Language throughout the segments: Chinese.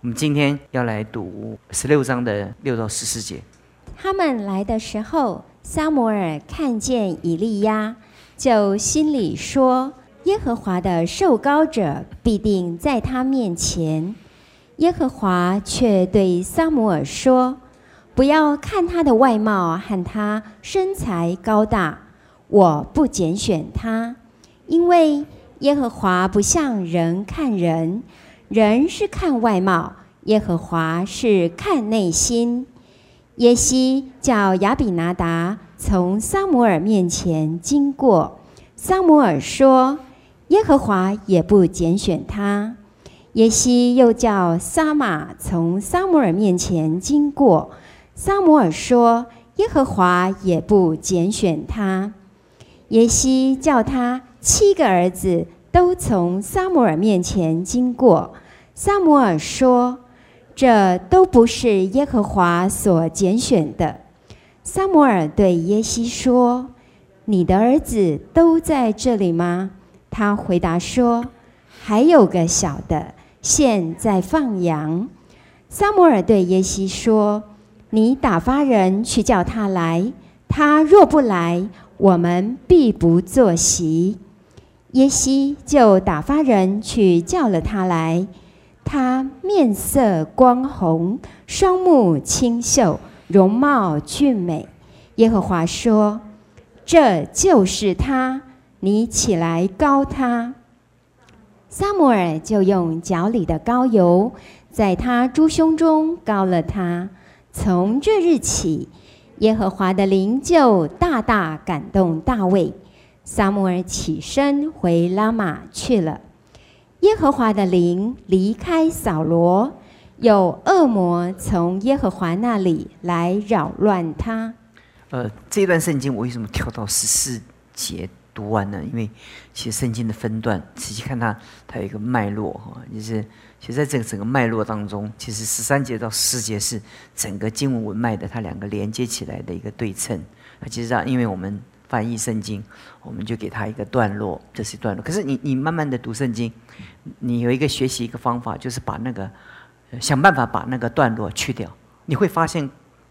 我们今天要来读十六章的六到十四节。他们来的时候，撒摩尔看见以利亚，就心里说：“耶和华的受膏者必定在他面前。”耶和华却对撒摩尔说：“不要看他的外貌和他身材高大，我不拣选他，因为耶和华不像人看人。”人是看外貌，耶和华是看内心。耶西叫亚比拿达从撒摩尔面前经过，撒摩尔说：“耶和华也不拣选他。”耶西又叫撒玛从撒摩尔面前经过，撒摩尔说：“耶和华也不拣选他。”耶西叫他七个儿子。都从撒摩尔面前经过。撒摩尔说：“这都不是耶和华所拣选的。”撒摩尔对耶西说：“你的儿子都在这里吗？”他回答说：“还有个小的，现在放羊。”撒摩尔对耶西说：“你打发人去叫他来。他若不来，我们必不坐席。”耶西就打发人去叫了他来，他面色光红，双目清秀，容貌俊美。耶和华说：“这就是他，你起来膏他。”撒母耳就用脚里的膏油，在他猪胸中膏了他。从这日起，耶和华的灵就大大感动大卫。撒母耳起身回拉玛去了。耶和华的灵离开扫罗，有恶魔从耶和华那里来扰乱他。呃，这段圣经我为什么跳到十四节读完呢？因为其实圣经的分段，仔细看它，它有一个脉络哈，就是其实在这个整个脉络当中，其实十三节到十四节是整个经文文脉的它两个连接起来的一个对称。它其实啊，因为我们。翻译圣经，我们就给他一个段落，这是段落。可是你你慢慢的读圣经，你有一个学习一个方法，就是把那个想办法把那个段落去掉，你会发现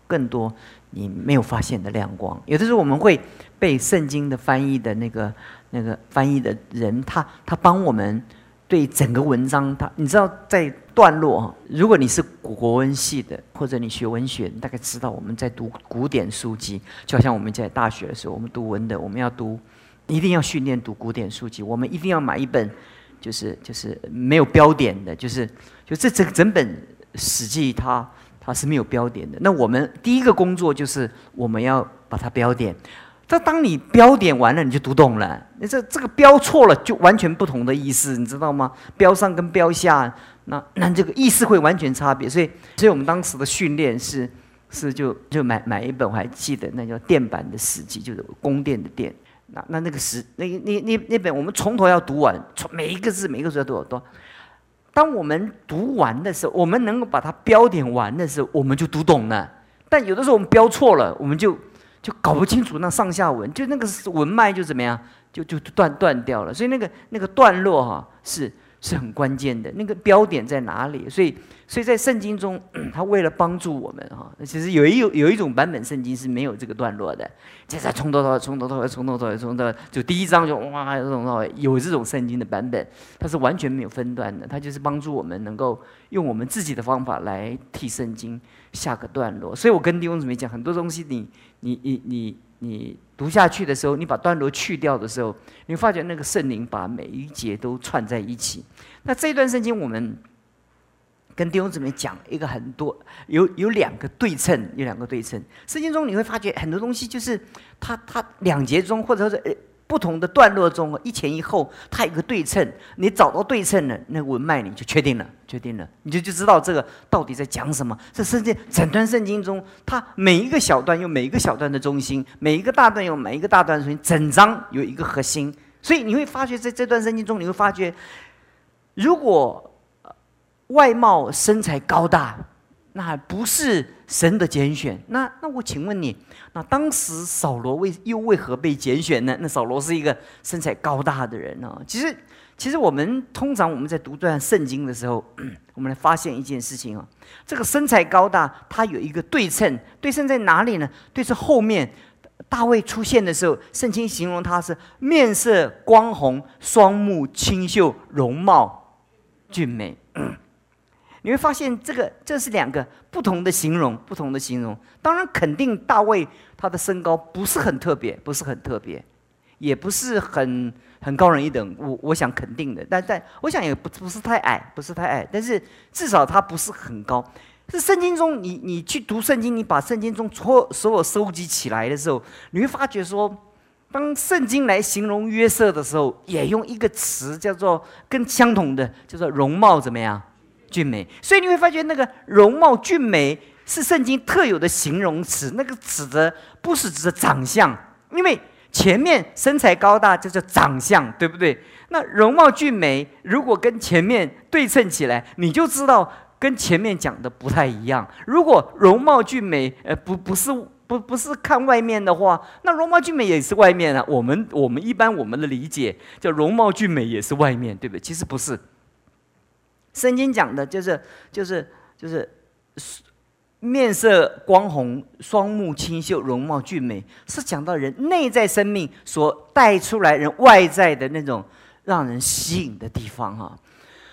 更多你没有发现的亮光。有的时候我们会被圣经的翻译的那个那个翻译的人，他他帮我们。对整个文章，他你知道在段落，如果你是国文系的，或者你学文学，你大概知道我们在读古典书籍，就好像我们在大学的时候，我们读文的，我们要读，一定要训练读古典书籍，我们一定要买一本，就是就是没有标点的，就是就这整整本史记，它它是没有标点的。那我们第一个工作就是我们要把它标点。这当你标点完了，你就读懂了。你这这个标错了，就完全不同的意思，你知道吗？标上跟标下，那那这个意思会完全差别。所以，所以我们当时的训练是是就就买买一本，我还记得那叫电版的史记，就是宫殿的殿。那那那个史那那那那本，我们从头要读完，从每一个字每一个字要读多。当我们读完的时候，我们能够把它标点完的时候，我们就读懂了。但有的时候我们标错了，我们就。就搞不清楚那上下文，就那个文脉就怎么样，就就断断掉了。所以那个那个段落哈是是很关键的，那个标点在哪里？所以所以在圣经中，他为了帮助我们哈，其实有一有有一种版本圣经是没有这个段落的，就是从头到尾从头到尾从头到尾从头就第一章就哇从头有这种圣经的版本，它是完全没有分段的，它就是帮助我们能够用我们自己的方法来替圣经下个段落。所以我跟弟兄姊妹讲，很多东西你。你你你你读下去的时候，你把段落去掉的时候，你发觉那个圣灵把每一节都串在一起。那这一段圣经，我们跟弟兄姊妹讲一个很多有有两个对称，有两个对称。圣经中你会发觉很多东西，就是它它两节中或者是。不同的段落中，一前一后，它有个对称。你找到对称了，那文脉你就确定了，确定了，你就就知道这个到底在讲什么。这圣经整段圣经中，它每一个小段有每一个小段的中心，每一个大段有每一个大段的中心，整章有一个核心。所以你会发觉，在这段圣经中，你会发觉，如果外貌身材高大，那不是神的拣选。那那我请问你。那当时扫罗为又为何被拣选呢？那扫罗是一个身材高大的人呢。其实，其实我们通常我们在读这段圣经的时候，我们来发现一件事情啊，这个身材高大，它有一个对称，对称在哪里呢？对称后面，大卫出现的时候，圣经形容他是面色光红，双目清秀，容貌俊美。你会发现，这个这是两个不同的形容，不同的形容。当然，肯定大卫他的身高不是很特别，不是很特别，也不是很。很高人一等，我我想肯定的，但但我想也不不是太矮，不是太矮，但是至少他不是很高。是圣经中，你你去读圣经，你把圣经中所所有收集起来的时候，你会发觉说，当圣经来形容约瑟的时候，也用一个词叫做跟相同的，叫做容貌怎么样，俊美。所以你会发觉那个容貌俊美是圣经特有的形容词，那个指的不是指的长相，因为。前面身材高大就叫长相，对不对？那容貌俊美，如果跟前面对称起来，你就知道跟前面讲的不太一样。如果容貌俊美，呃，不不是不不是看外面的话，那容貌俊美也是外面啊。我们我们一般我们的理解叫容貌俊美也是外面，对不对？其实不是。圣经讲的就是就是就是。面色光红，双目清秀，容貌俊美，是讲到人内在生命所带出来人外在的那种让人吸引的地方哈。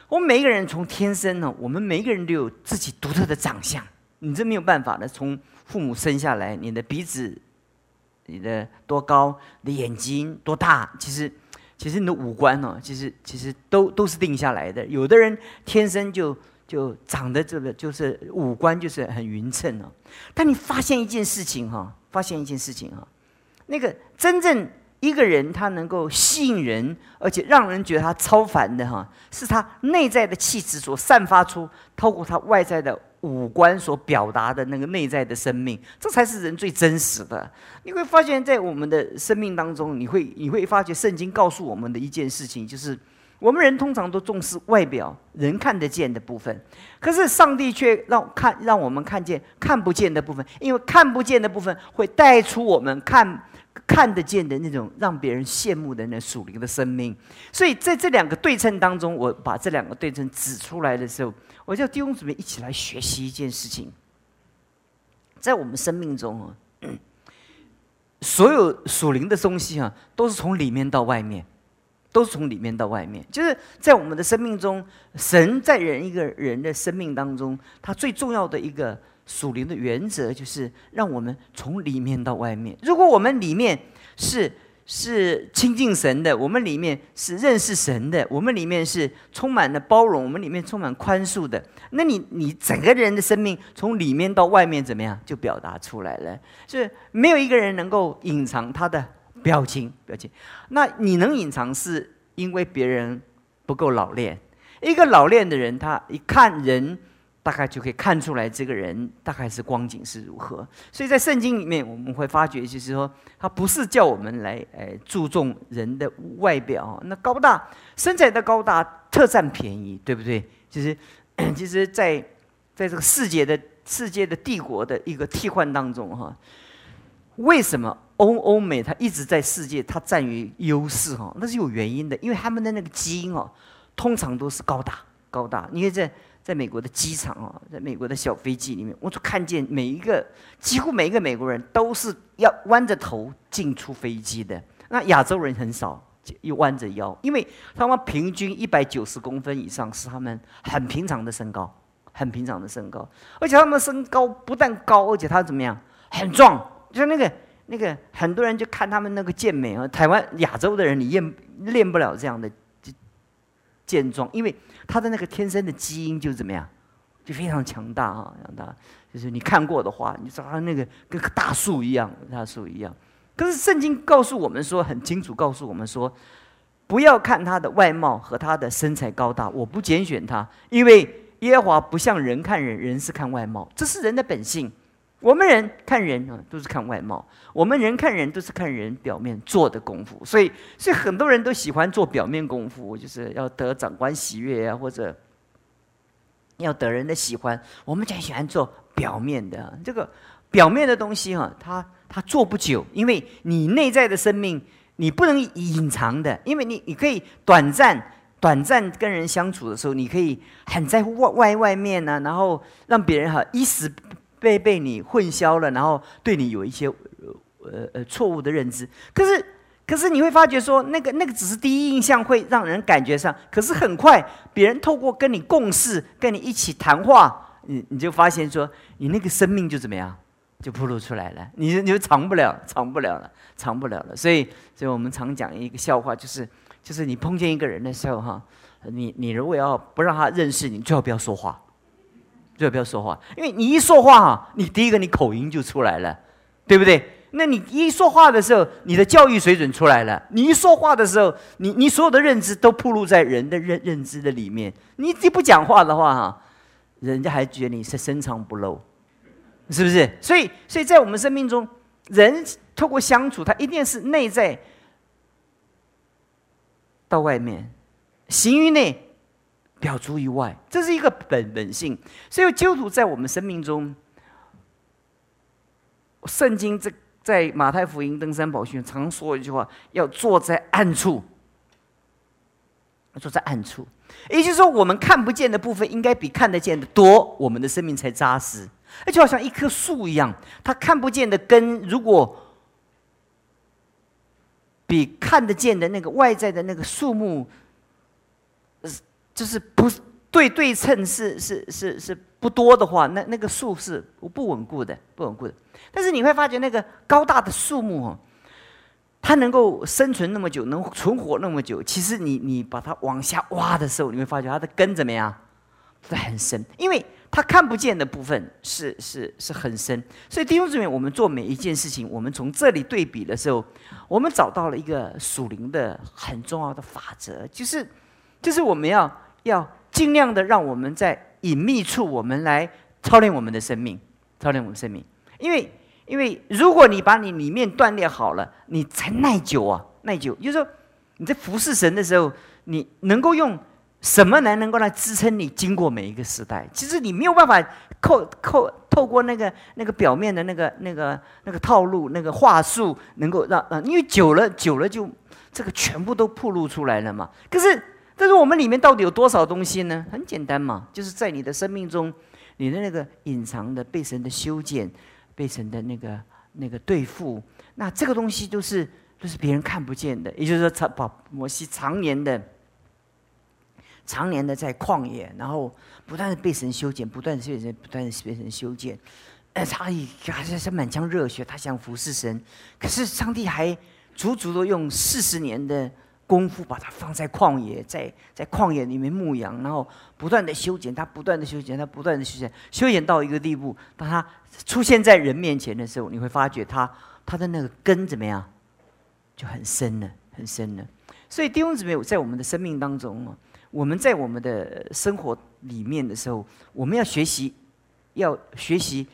我们每一个人从天生呢，我们每一个人都有自己独特的长相，你这没有办法的。从父母生下来，你的鼻子，你的多高，你的眼睛多大，其实其实你的五官呢，其实其实都都是定下来的。有的人天生就。就长得这个就是五官就是很匀称哦，但你发现一件事情哈，发现一件事情哈，那个真正一个人他能够吸引人，而且让人觉得他超凡的哈，是他内在的气质所散发出，透过他外在的五官所表达的那个内在的生命，这才是人最真实的。你会发现在我们的生命当中，你会你会发觉圣经告诉我们的一件事情就是。我们人通常都重视外表，人看得见的部分，可是上帝却让看让我们看见看不见的部分，因为看不见的部分会带出我们看看得见的那种让别人羡慕的那属灵的生命。所以在这两个对称当中，我把这两个对称指出来的时候，我叫弟兄姊妹一起来学习一件事情，在我们生命中啊，所有属灵的东西啊，都是从里面到外面。都是从里面到外面，就是在我们的生命中，神在人一个人的生命当中，他最重要的一个属灵的原则，就是让我们从里面到外面。如果我们里面是是亲近神的，我们里面是认识神的，我们里面是充满了包容，我们里面充满宽恕的，那你你整个人的生命从里面到外面怎么样，就表达出来了。是没有一个人能够隐藏他的。表情，表情，那你能隐藏，是因为别人不够老练。一个老练的人，他一看人，大概就可以看出来这个人大概是光景是如何。所以在圣经里面，我们会发觉，就是说，他不是叫我们来，诶，注重人的外表，那高大身材的高大特占便宜，对不对？其实，其实，在在这个世界的世界的帝国的一个替换当中，哈，为什么？欧欧美，它一直在世界，它占于优势哈，那是有原因的，因为他们的那个基因哦，通常都是高大高大。你看在在美国的机场哦，在美国的小飞机里面，我就看见每一个几乎每一个美国人都是要弯着头进出飞机的。那亚洲人很少，又弯着腰，因为他们平均一百九十公分以上是他们很平常的身高，很平常的身高。而且他们身高不但高，而且他怎么样，很壮，就像那个。那个很多人就看他们那个健美啊，台湾亚洲的人你练练不了这样的健壮，因为他的那个天生的基因就怎么样，就非常强大啊，强大。就是你看过的话，你知道他那个跟大树一样，大树一样。可是圣经告诉我们说，很清楚告诉我们说，不要看他的外貌和他的身材高大，我不拣选他，因为耶和华不像人看人，人是看外貌，这是人的本性。我们人看人啊，都是看外貌；我们人看人，都是看人表面做的功夫。所以，所以很多人都喜欢做表面功夫，就是要得长官喜悦啊，或者要得人的喜欢。我们就喜欢做表面的这个表面的东西哈，它它做不久，因为你内在的生命你不能隐藏的，因为你你可以短暂。短暂跟人相处的时候，你可以很在乎外外外面呢，然后让别人哈一时被被你混淆了，然后对你有一些呃呃错误的认知。可是可是你会发觉说，那个那个只是第一印象会让人感觉上，可是很快别人透过跟你共事，跟你一起谈话，你你就发现说，你那个生命就怎么样，就暴露出来了，你你就藏不了，藏不了了，藏不了了。所以所以我们常讲一个笑话，就是。就是你碰见一个人的时候，哈，你你如果要不让他认识你，最好不要说话，最好不要说话，因为你一说话，哈，你第一个你口音就出来了，对不对？那你一说话的时候，你的教育水准出来了，你一说话的时候，你你所有的认知都暴露在人的认认知的里面。你你不讲话的话，哈，人家还觉得你是深藏不露，是不是？所以所以在我们生命中，人透过相处，他一定是内在。到外面，行于内，表出意外，这是一个本本性。所以基督徒在我们生命中，圣经在在马太福音登山宝训常说一句话：要坐在暗处，坐在暗处。也就是说，我们看不见的部分应该比看得见的多，我们的生命才扎实。那就好像一棵树一样，它看不见的根，如果比看得见的那个外在的那个树木，就是不对对称是是是是不多的话，那那个树是不稳固的，不稳固的。但是你会发觉那个高大的树木哦，它能够生存那么久，能存活那么久。其实你你把它往下挖的时候，你会发觉它的根怎么样？很深，因为。它看不见的部分是是是很深，所以弟兄姊妹，我们做每一件事情，我们从这里对比的时候，我们找到了一个属灵的很重要的法则，就是就是我们要要尽量的让我们在隐秘处，我们来操练我们的生命，操练我们生命，因为因为如果你把你里面锻炼好了，你才耐久啊，耐久，就是说你在服侍神的时候，你能够用。什么来能够来支撑你经过每一个时代？其实你没有办法扣扣透过那个那个表面的那个那个那个套路、那个话术，能够让呃，因为久了久了就这个全部都暴露出来了嘛。可是，但是我们里面到底有多少东西呢？很简单嘛，就是在你的生命中，你的那个隐藏的被神的修剪、被神的那个那个对付，那这个东西都是都是别人看不见的。也就是说，常把摩西常年的。常年的在旷野，然后不断的被神修剪，不断的被神不断的被神修剪。哎，他也还是是满腔热血，他想服侍神。可是上帝还足足的用四十年的功夫把它放在旷野，在在旷野里面牧羊，然后不断的修剪它，不断的修剪它，不断的修剪，修剪到一个地步，当它出现在人面前的时候，你会发觉它他的那个根怎么样，就很深了，很深了。所以弟兄姊妹，在我们的生命当中啊。我们在我们的生活里面的时候，我们要学习，要学习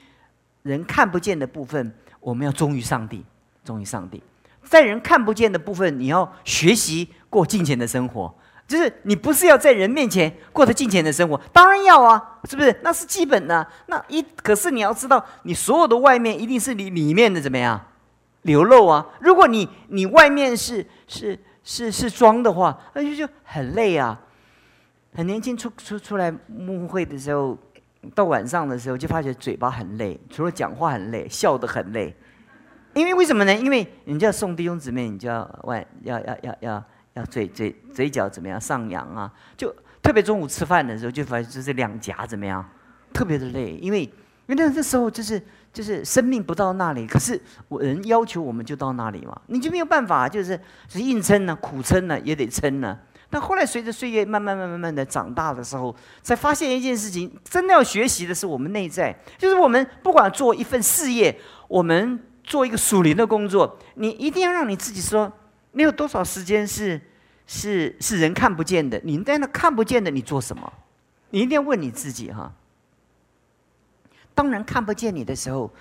人看不见的部分，我们要忠于上帝，忠于上帝。在人看不见的部分，你要学习过金钱的生活，就是你不是要在人面前过着金钱的生活，当然要啊，是不是？那是基本的。那一可是你要知道，你所有的外面一定是你里面的怎么样流露啊？如果你你外面是是是是装的话，那就就很累啊。很年轻出出出来幕会的时候，到晚上的时候就发觉嘴巴很累，除了讲话很累，笑得很累。因为为什么呢？因为你就要送弟兄姊妹，你就要外要要要要要嘴嘴嘴角怎么样上扬啊？就特别中午吃饭的时候，就发现就是两颊怎么样，特别的累。因为因为那时候就是就是生命不到那里，可是我人要求我们就到那里嘛，你就没有办法，就是是硬撑呢，苦撑呢，也得撑呢。但后来随着岁月慢慢、慢、慢慢的长大的时候，才发现一件事情：真的要学习的是我们内在，就是我们不管做一份事业，我们做一个属灵的工作，你一定要让你自己说，你有多少时间是是是人看不见的？你在那看不见的，你做什么？你一定要问你自己哈。当人看不见你的时候，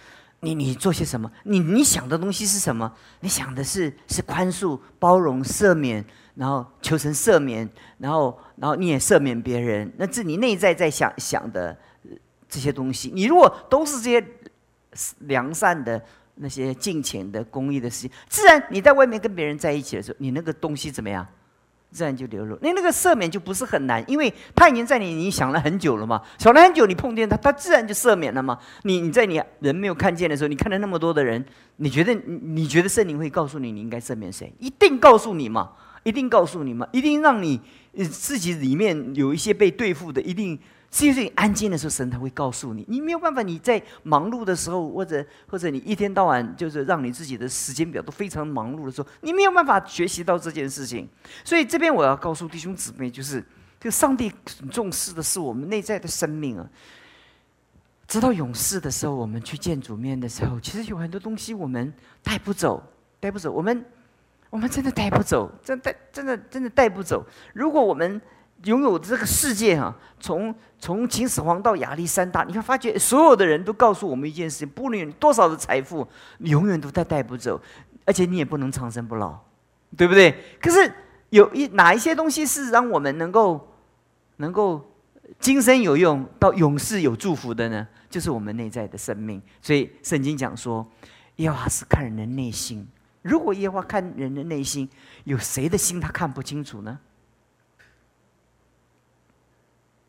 你你做些什么？你你想的东西是什么？你想的是是宽恕、包容、赦免。然后求神赦免，然后然后你也赦免别人，那这你内在在想想的这些东西，你如果都是这些良善的那些金钱的公益的事情，自然你在外面跟别人在一起的时候，你那个东西怎么样，自然就流露。那那个赦免就不是很难，因为他已经在你你想了很久了嘛，想了很久，你碰见他，他自然就赦免了嘛。你你在你人没有看见的时候，你看到那么多的人，你觉得你觉得圣灵会告诉你你应该赦免谁？一定告诉你嘛，一定告诉你嘛，一定让你自己里面有一些被对付的，一定。只有你安静的时候，神才会告诉你。你没有办法，你在忙碌的时候，或者或者你一天到晚就是让你自己的时间表都非常忙碌的时候，你没有办法学习到这件事情。所以这边我要告诉弟兄姊妹，就是就上帝重视的是我们内在的生命啊。直到勇士的时候，我们去见主面的时候，其实有很多东西我们带不走，带不走。我们我们真的带不走，真带真的真的带不走。如果我们拥有这个世界哈，从从秦始皇到亚历山大，你会发觉所有的人都告诉我们一件事情：，不论多少的财富，你永远都带带不走，而且你也不能长生不老，对不对？可是有一哪一些东西是让我们能够能够今生有用，到永世有祝福的呢？就是我们内在的生命。所以圣经讲说，耶和华是看人的内心。如果耶和华看人的内心，有谁的心他看不清楚呢？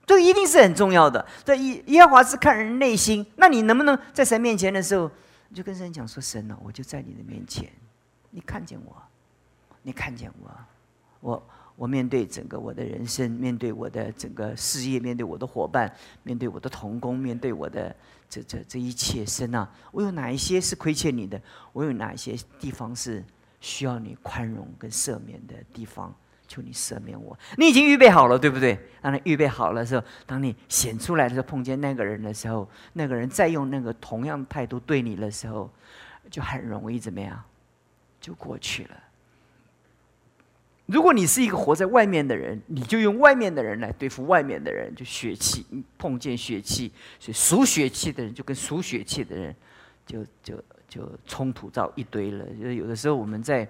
这一定是很重要的。这耶耶和华是看人内心，那你能不能在神面前的时候，你就跟神讲说：“神呢，我就在你的面前，你看见我，你看见我，我我面对整个我的人生，面对我的整个事业，面对我的伙伴，面对我的同工，面对我的这这这一切，神啊，我有哪一些是亏欠你的？我有哪一些地方是需要你宽容跟赦免的地方？”求你赦免我，你已经预备好了，对不对？当你预备好了的时候，当你显出来的时候，碰见那个人的时候，那个人再用那个同样态度对你的时候，就很容易怎么样，就过去了。如果你是一个活在外面的人，你就用外面的人来对付外面的人，就血气碰见血气，所以属血气的人就跟属血气的人，就就就冲突到一堆了。就有的时候我们在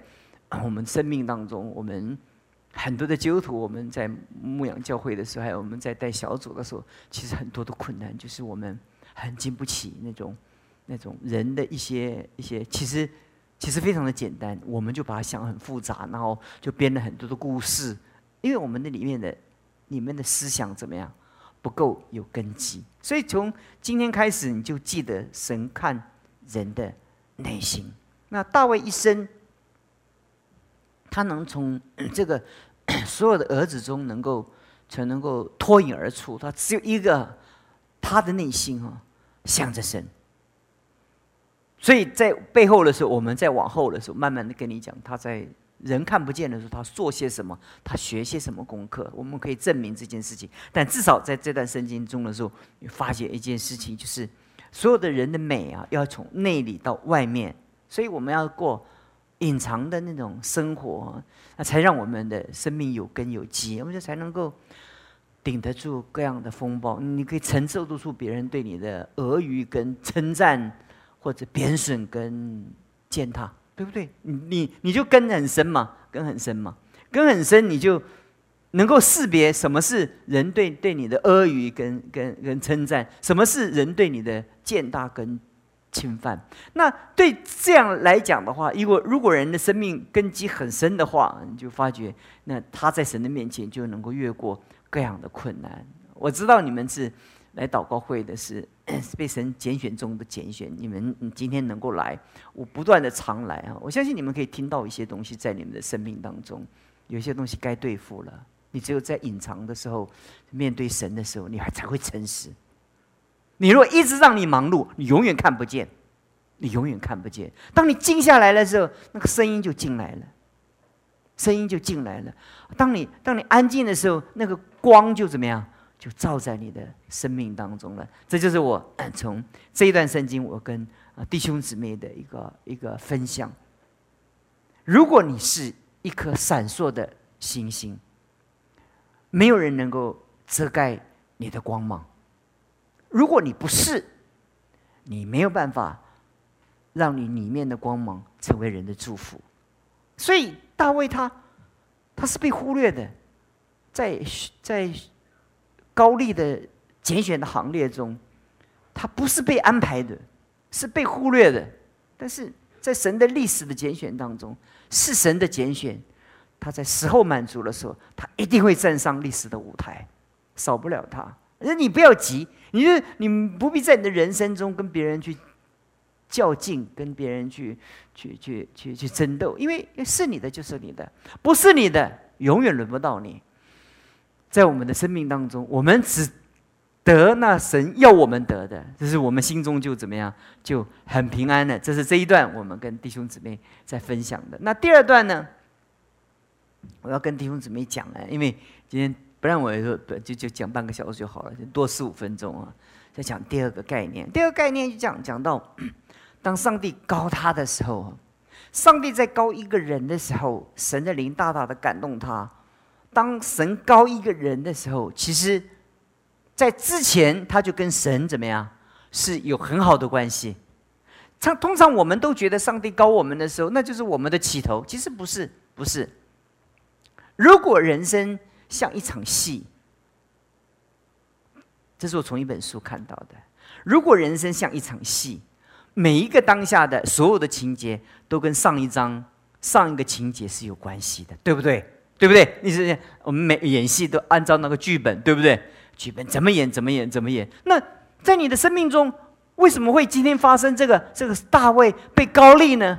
我们生命当中，我们。很多的基督徒，我们在牧养教会的时候，还有我们在带小组的时候，其实很多的困难就是我们很经不起那种那种人的一些一些，其实其实非常的简单，我们就把它想很复杂，然后就编了很多的故事，因为我们的里面的里面的思想怎么样不够有根基，所以从今天开始，你就记得神看人的内心。那大卫一生。他能从 这个 所有的儿子中能够才能够脱颖而出，他只有一个，他的内心啊，向着神。所以在背后的时候，我们在往后的时候，慢慢的跟你讲，他在人看不见的时候，他做些什么，他学些什么功课，我们可以证明这件事情。但至少在这段圣经中的时候，你发现一件事情，就是所有的人的美啊，要从内里到外面，所以我们要过。隐藏的那种生活，那才让我们的生命有根有基，我们就才能够顶得住各样的风暴。你可以承受得住别人对你的俄语跟称赞，或者贬损跟践踏，对不对？你你你就根很深嘛，根很深嘛，根很深，你就能够识别什么是人对对你的阿谀跟跟跟称赞，什么是人对你的践踏跟。侵犯，那对这样来讲的话，如果如果人的生命根基很深的话，你就发觉，那他在神的面前就能够越过各样的困难。我知道你们是来祷告会的，是 被神拣选中的拣选。你们今天能够来，我不断的常来啊！我相信你们可以听到一些东西在你们的生命当中，有些东西该对付了。你只有在隐藏的时候，面对神的时候，你还才会诚实。你如果一直让你忙碌，你永远看不见，你永远看不见。当你静下来的时候，那个声音就进来了，声音就进来了。当你当你安静的时候，那个光就怎么样，就照在你的生命当中了。这就是我从这一段圣经，我跟弟兄姊妹的一个一个分享。如果你是一颗闪烁的星星，没有人能够遮盖你的光芒。如果你不是，你没有办法让你里面的光芒成为人的祝福。所以大卫他他是被忽略的，在在高丽的拣选的行列中，他不是被安排的，是被忽略的。但是在神的历史的拣选当中，是神的拣选，他在时候满足的时候，他一定会站上历史的舞台，少不了他。那你不要急，你就你不必在你的人生中跟别人去较劲，跟别人去去去去去争斗，因为是你的就是你的，不是你的永远轮不到你。在我们的生命当中，我们只得那神要我们得的，这是我们心中就怎么样，就很平安的。这是这一段我们跟弟兄姊妹在分享的。那第二段呢，我要跟弟兄姊妹讲了，因为今天不然我说就就讲半个小时就好了，就多十五分钟啊。再讲第二个概念，第二个概念就讲讲到，当上帝高他的时候，上帝在高一个人的时候，神的灵大大的感动他。当神高一个人的时候，其实，在之前他就跟神怎么样是有很好的关系。常通常我们都觉得上帝高我们的时候，那就是我们的起头。其实不是，不是。如果人生像一场戏，这是我从一本书看到的。如果人生像一场戏，每一个当下的所有的情节都跟上一章、上一个情节是有关系的，对不对？对不对？你是我们每演戏都按照那个剧本，对不对？剧本怎么演，怎么演，怎么演？那在你的生命中，为什么会今天发生这个这个大卫被高丽呢？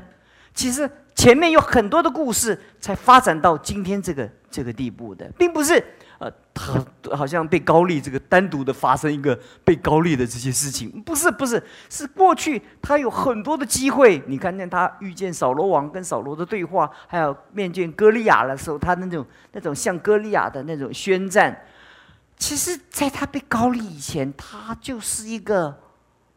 其实前面有很多的故事，才发展到今天这个这个地步的，并不是。呃，他好像被高丽这个单独的发生一个被高丽的这些事情，不是不是，是过去他有很多的机会。你看见他遇见扫罗王跟扫罗的对话，还有面见歌利亚的时候，他那种那种像歌利亚的那种宣战。其实，在他被高丽以前，他就是一个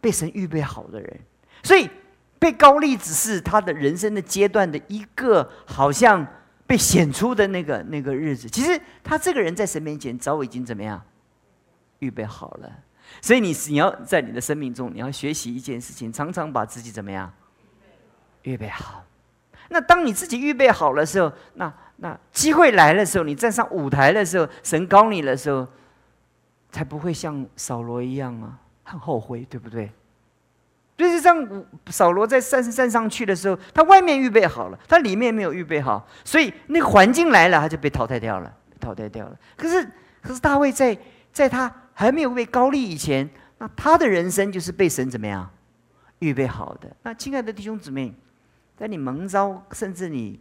被神预备好的人，所以被高丽只是他的人生的阶段的一个，好像。被显出的那个那个日子，其实他这个人在神面前早已经怎么样预备好了。所以你你要在你的生命中，你要学习一件事情，常常把自己怎么样预备好。那当你自己预备好的时候，那那机会来的时候，你站上舞台的时候，神高你的时候，才不会像扫罗一样啊，很后悔，对不对？就是这样，扫罗在山山上去的时候，他外面预备好了，他里面没有预备好，所以那个环境来了，他就被淘汰掉了，淘汰掉了。可是，可是大卫在在他还没有被高利以前，那他的人生就是被神怎么样预备好的。那亲爱的弟兄姊妹，在你蒙召甚至你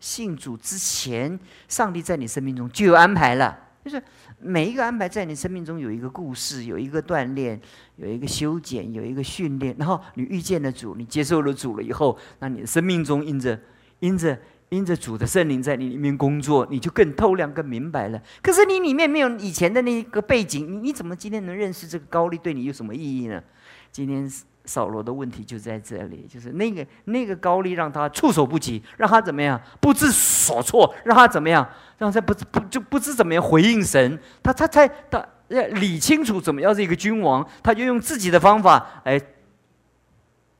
信主之前，上帝在你生命中就有安排了。就是每一个安排在你生命中有一个故事，有一个锻炼，有一个修剪，有一个训练。然后你遇见了主，你接受了主了以后，那你的生命中因着因着因着主的圣灵在你里面工作，你就更透亮、更明白了。可是你里面没有以前的那个背景，你你怎么今天能认识这个高丽对你有什么意义呢？今天。扫罗的问题就在这里，就是那个那个高丽让他措手不及，让他怎么样不知所措，让他怎么样，让他不不就不知怎么样回应神。他他才他理清楚怎么样是一个君王，他就用自己的方法来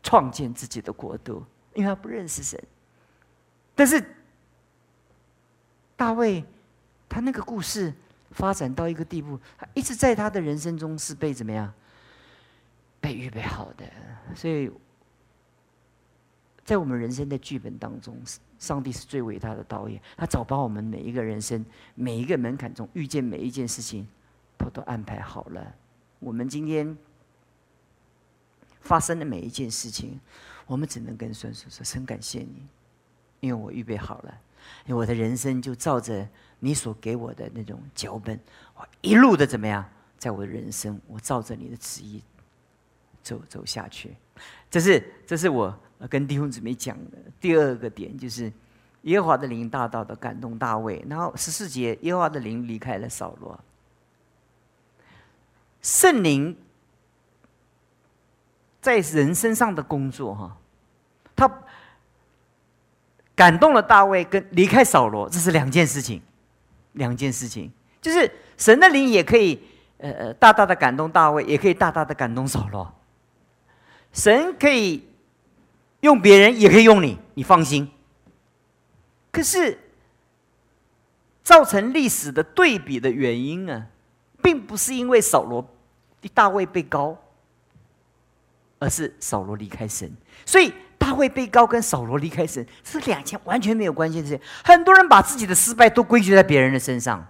创建自己的国度，因为他不认识神。但是大卫他那个故事发展到一个地步，他一直在他的人生中是被怎么样？被预备好的，所以在我们人生的剧本当中，上帝是最伟大的导演。他早把我们每一个人生、每一个门槛中遇见每一件事情，他都安排好了。我们今天发生的每一件事情，我们只能跟神说：“说深感谢你，因为我预备好了，因为我的人生就照着你所给我的那种脚本，我一路的怎么样？在我的人生，我照着你的旨意。”走走下去，这是这是我跟弟兄姊妹讲的第二个点，就是耶和华的灵大大的感动大卫。然后十四节，耶和华的灵离开了扫罗。圣灵在人身上的工作，哈，他感动了大卫，跟离开扫罗，这是两件事情，两件事情，就是神的灵也可以，呃呃，大大的感动大卫，也可以大大的感动扫罗。神可以用别人，也可以用你，你放心。可是造成历史的对比的原因啊，并不是因为扫罗大卫被高，而是扫罗离开神。所以大卫被告跟扫罗离开神是两件完全没有关系的事情。很多人把自己的失败都归结在别人的身上，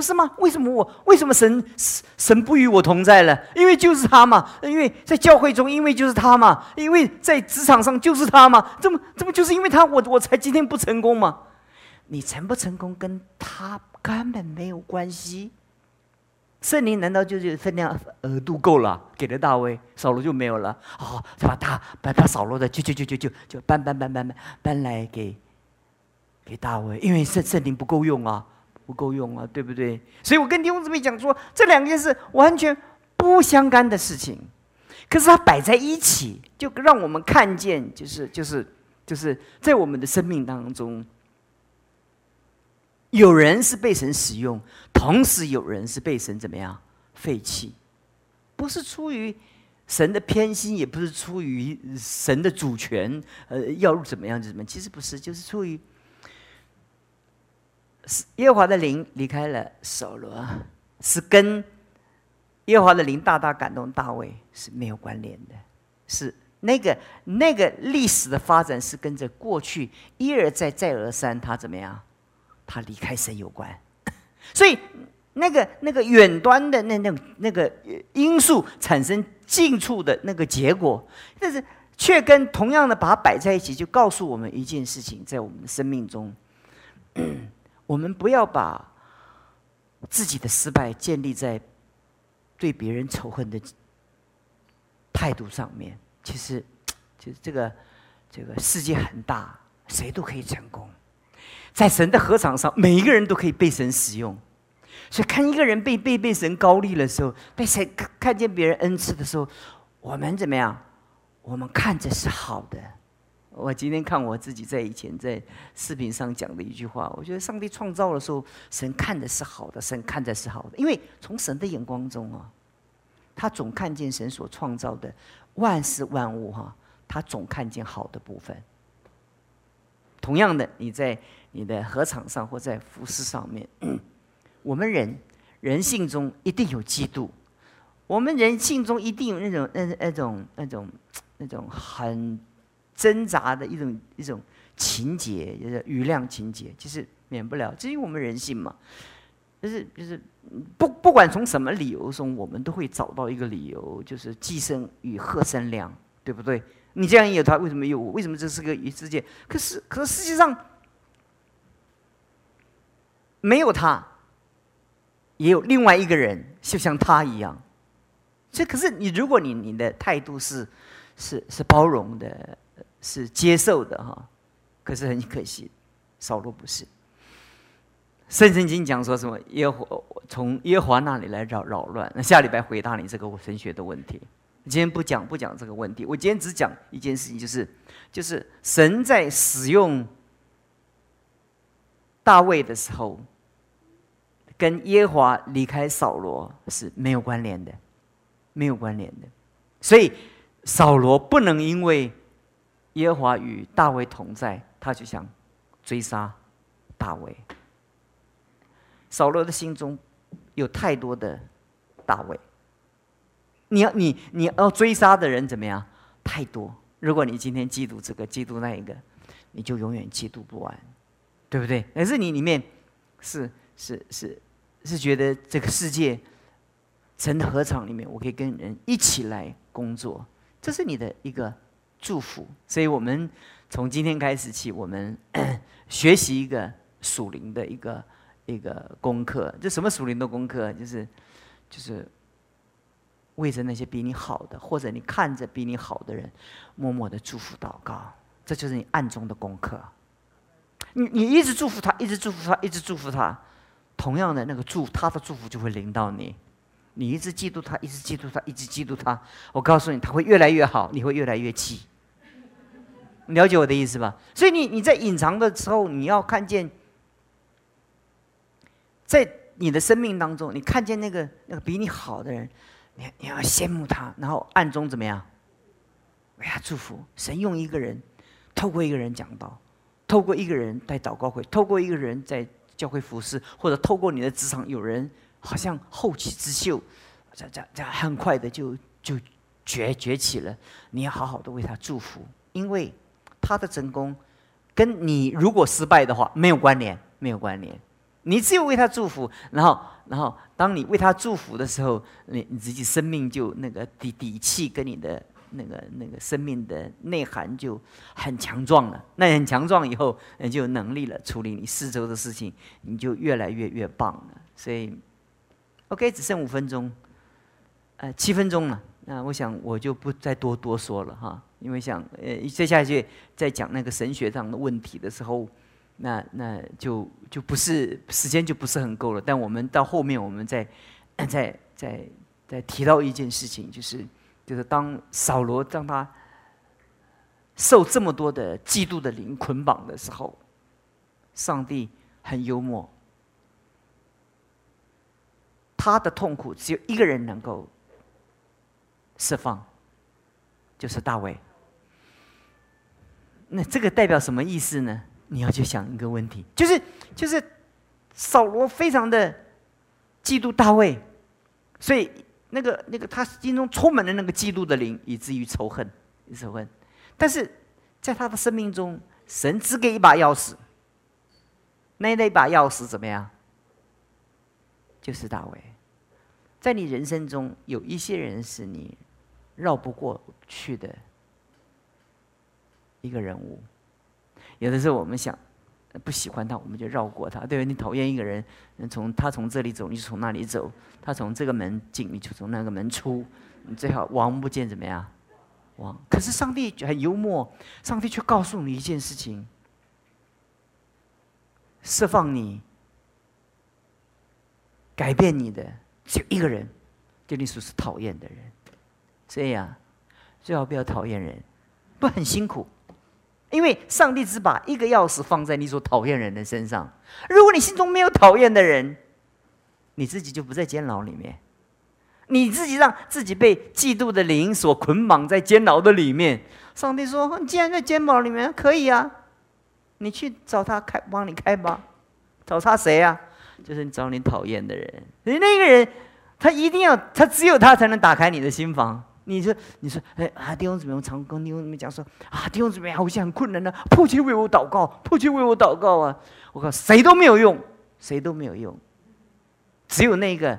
不是吗？为什么我为什么神神不与我同在了？因为就是他嘛，因为在教会中，因为就是他嘛，因为在职场上就是他嘛，这么这么就是因为他，我我才今天不成功嘛？你成不成功跟他根本没有关系。圣灵难道就是分量额度够了，给了大卫，扫罗就没有了？哦，把他把他扫罗的就就就就就就搬搬搬搬搬搬来给给大卫，因为圣圣灵不够用啊，不够用啊，对不对？所以我跟弟兄姊妹讲说，这两件事完全不相干的事情，可是它摆在一起，就让我们看见，就是就是就是在我们的生命当中。有人是被神使用，同时有人是被神怎么样废弃？不是出于神的偏心，也不是出于神的主权，呃，要怎么样就怎么样。其实不是，就是出于耶和华的灵离开了扫罗，是跟耶和华的灵大大感动大卫是没有关联的，是那个那个历史的发展是跟着过去一而再再而三，他怎么样？他离开神有关，所以那个那个远端的那那那个因素产生近处的那个结果，但是却跟同样的把它摆在一起，就告诉我们一件事情：在我们的生命中，我们不要把自己的失败建立在对别人仇恨的态度上面。其实，其实这个这个世界很大，谁都可以成功。在神的合场上，每一个人都可以被神使用。所以，看一个人被被被神高立的时候，被神看看见别人恩赐的时候，我们怎么样？我们看着是好的。我今天看我自己在以前在视频上讲的一句话，我觉得上帝创造的时候，神看的是好的，神看着是好的。因为从神的眼光中啊，他总看见神所创造的万事万物哈，他总看见好的部分。同样的，你在。你的合场上或在服饰上面，我们人人性中一定有嫉妒，我们人性中一定有那种那那种那种那种很挣扎的一种一种情节，就是余量情节，就是免不了，这是我们人性嘛，就是就是不不管从什么理由中，我们都会找到一个理由，就是寄生与贺生量，对不对？你这样有他，为什么有我？为什么这是个世界？可是可是世界上。没有他，也有另外一个人，就像他一样。这可是你，如果你你的态度是是是包容的，是接受的哈。可是很可惜，扫罗不是。圣经经讲说什么？耶和从耶和华那里来扰扰乱。那下礼拜回答你这个神学的问题。今天不讲不讲这个问题，我今天只讲一件事情，就是就是神在使用大卫的时候。跟耶和华离开扫罗是没有关联的，没有关联的，所以扫罗不能因为耶和华与大卫同在，他就想追杀大卫。扫罗的心中有太多的大卫，你要你你要追杀的人怎么样？太多。如果你今天嫉妒这个嫉妒那一个，你就永远嫉妒不完，对不对？可是你里面是是是。是觉得这个世界，神的合场里面，我可以跟人一起来工作，这是你的一个祝福。所以我们从今天开始起，我们 学习一个属灵的一个一个功课。这什么属灵的功课？就是就是为着那些比你好的，或者你看着比你好的人，默默的祝福祷告。这就是你暗中的功课。你你一直祝福他，一直祝福他，一直祝福他。同样的那个祝他的祝福就会临到你，你一直嫉妒他，一直嫉妒他，一直嫉妒他。我告诉你，他会越来越好，你会越来越气。了解我的意思吧？所以你你在隐藏的时候，你要看见，在你的生命当中，你看见那个那个比你好的人，你你要羡慕他，然后暗中怎么样？为他祝福。神用一个人，透过一个人讲道，透过一个人在祷告会，透过一个人在。教会服饰，或者透过你的职场，有人好像后起之秀，这这这很快的就就崛崛起了。你要好好的为他祝福，因为他的成功跟你如果失败的话没有关联，没有关联。你只有为他祝福，然后，然后当你为他祝福的时候，你你自己生命就那个底底气跟你的那个那个生命的内涵就很强壮了。那很强壮以后，你就有能力了处理你四周的事情，你就越来越越棒了。所以，OK，只剩五分钟，呃，七分钟了。那我想我就不再多多说了哈，因为想呃接下去在讲那个神学上的问题的时候。那那就就不是时间就不是很够了，但我们到后面我们再再再再提到一件事情，就是就是当扫罗让他受这么多的嫉妒的灵捆绑的时候，上帝很幽默，他的痛苦只有一个人能够释放，就是大卫。那这个代表什么意思呢？你要去想一个问题，就是就是扫罗非常的嫉妒大卫，所以那个那个他心中充满了那个嫉妒的灵，以至于仇恨，仇恨。但是在他的生命中，神只给一把钥匙，那那把钥匙怎么样？就是大卫。在你人生中，有一些人是你绕不过去的一个人物。有的时候我们想不喜欢他，我们就绕过他。对吧？你讨厌一个人，从他从这里走，你就从那里走；他从这个门进，你就从那个门出。你最好王不见怎么样？王。可是上帝很幽默，上帝却告诉你一件事情：释放你、改变你的只有一个人，就你所是讨厌的人。所以啊最好不要讨厌人，不很辛苦。因为上帝只把一个钥匙放在你所讨厌人的身上。如果你心中没有讨厌的人，你自己就不在监牢里面。你自己让自己被嫉妒的灵所捆绑在监牢的里面。上帝说：“你既然在监牢里面，可以啊，你去找他开，帮你开吧。找他谁啊？就是你找你讨厌的人。你那个人，他一定要，他只有他才能打开你的心房。”你说，你说，哎啊，弟兄姊妹，我常跟弟兄姊妹讲说，啊，弟兄姊妹好像很困难呢，迫切为我祷告，迫切为我祷告啊！我靠，谁都没有用，谁都没有用，只有那个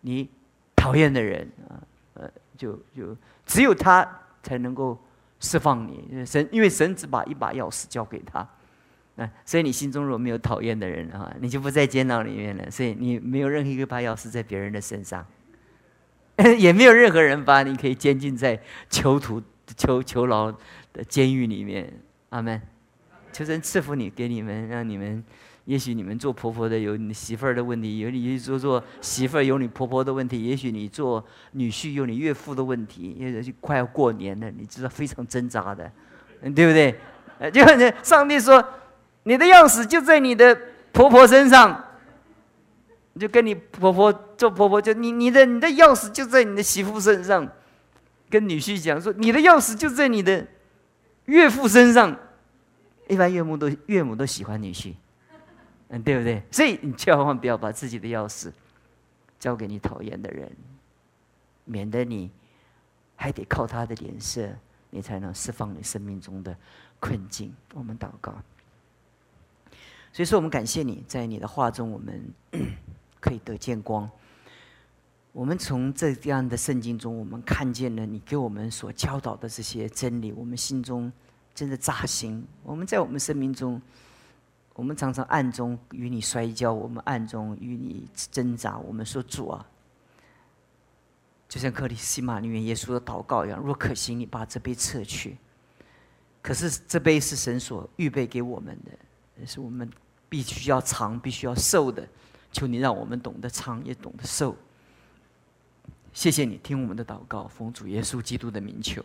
你讨厌的人啊，呃，就就只有他才能够释放你。神，因为神只把一把钥匙交给他，啊，所以你心中如果没有讨厌的人啊，你就不在监牢里面了。所以你没有任何一个把钥匙在别人的身上。也没有任何人把你可以监禁在囚徒、囚囚牢的监狱里面。阿门。求神赐福你，给你们，让你们。也许你们做婆婆的有你媳妇儿的问题，有你做做媳妇儿有你婆婆的问题。也许你做女婿有你岳父的问题。因为快要过年了，你知道非常挣扎的，对不对？就上帝说，你的钥匙就在你的婆婆身上。你就跟你婆婆做婆婆，就你你的你的钥匙就在你的媳妇身上，跟女婿讲说，你的钥匙就在你的岳父身上。一般岳母都岳母都喜欢女婿，嗯，对不对？所以你千万不要把自己的钥匙交给你讨厌的人，免得你还得靠他的脸色，你才能释放你生命中的困境。我们祷告。所以说，我们感谢你在你的话中，我们。可以得见光。我们从这样的圣经中，我们看见了你给我们所教导的这些真理，我们心中真的扎心。我们在我们生命中，我们常常暗中与你摔跤，我们暗中与你挣扎。我们说主啊，就像克里斯玛里面耶稣的祷告一样，若可行，你把这杯撤去。可是这杯是神所预备给我们的，是我们必须要尝、必须要受的。求你让我们懂得长，也懂得受。谢谢你听我们的祷告，奉主耶稣基督的名求。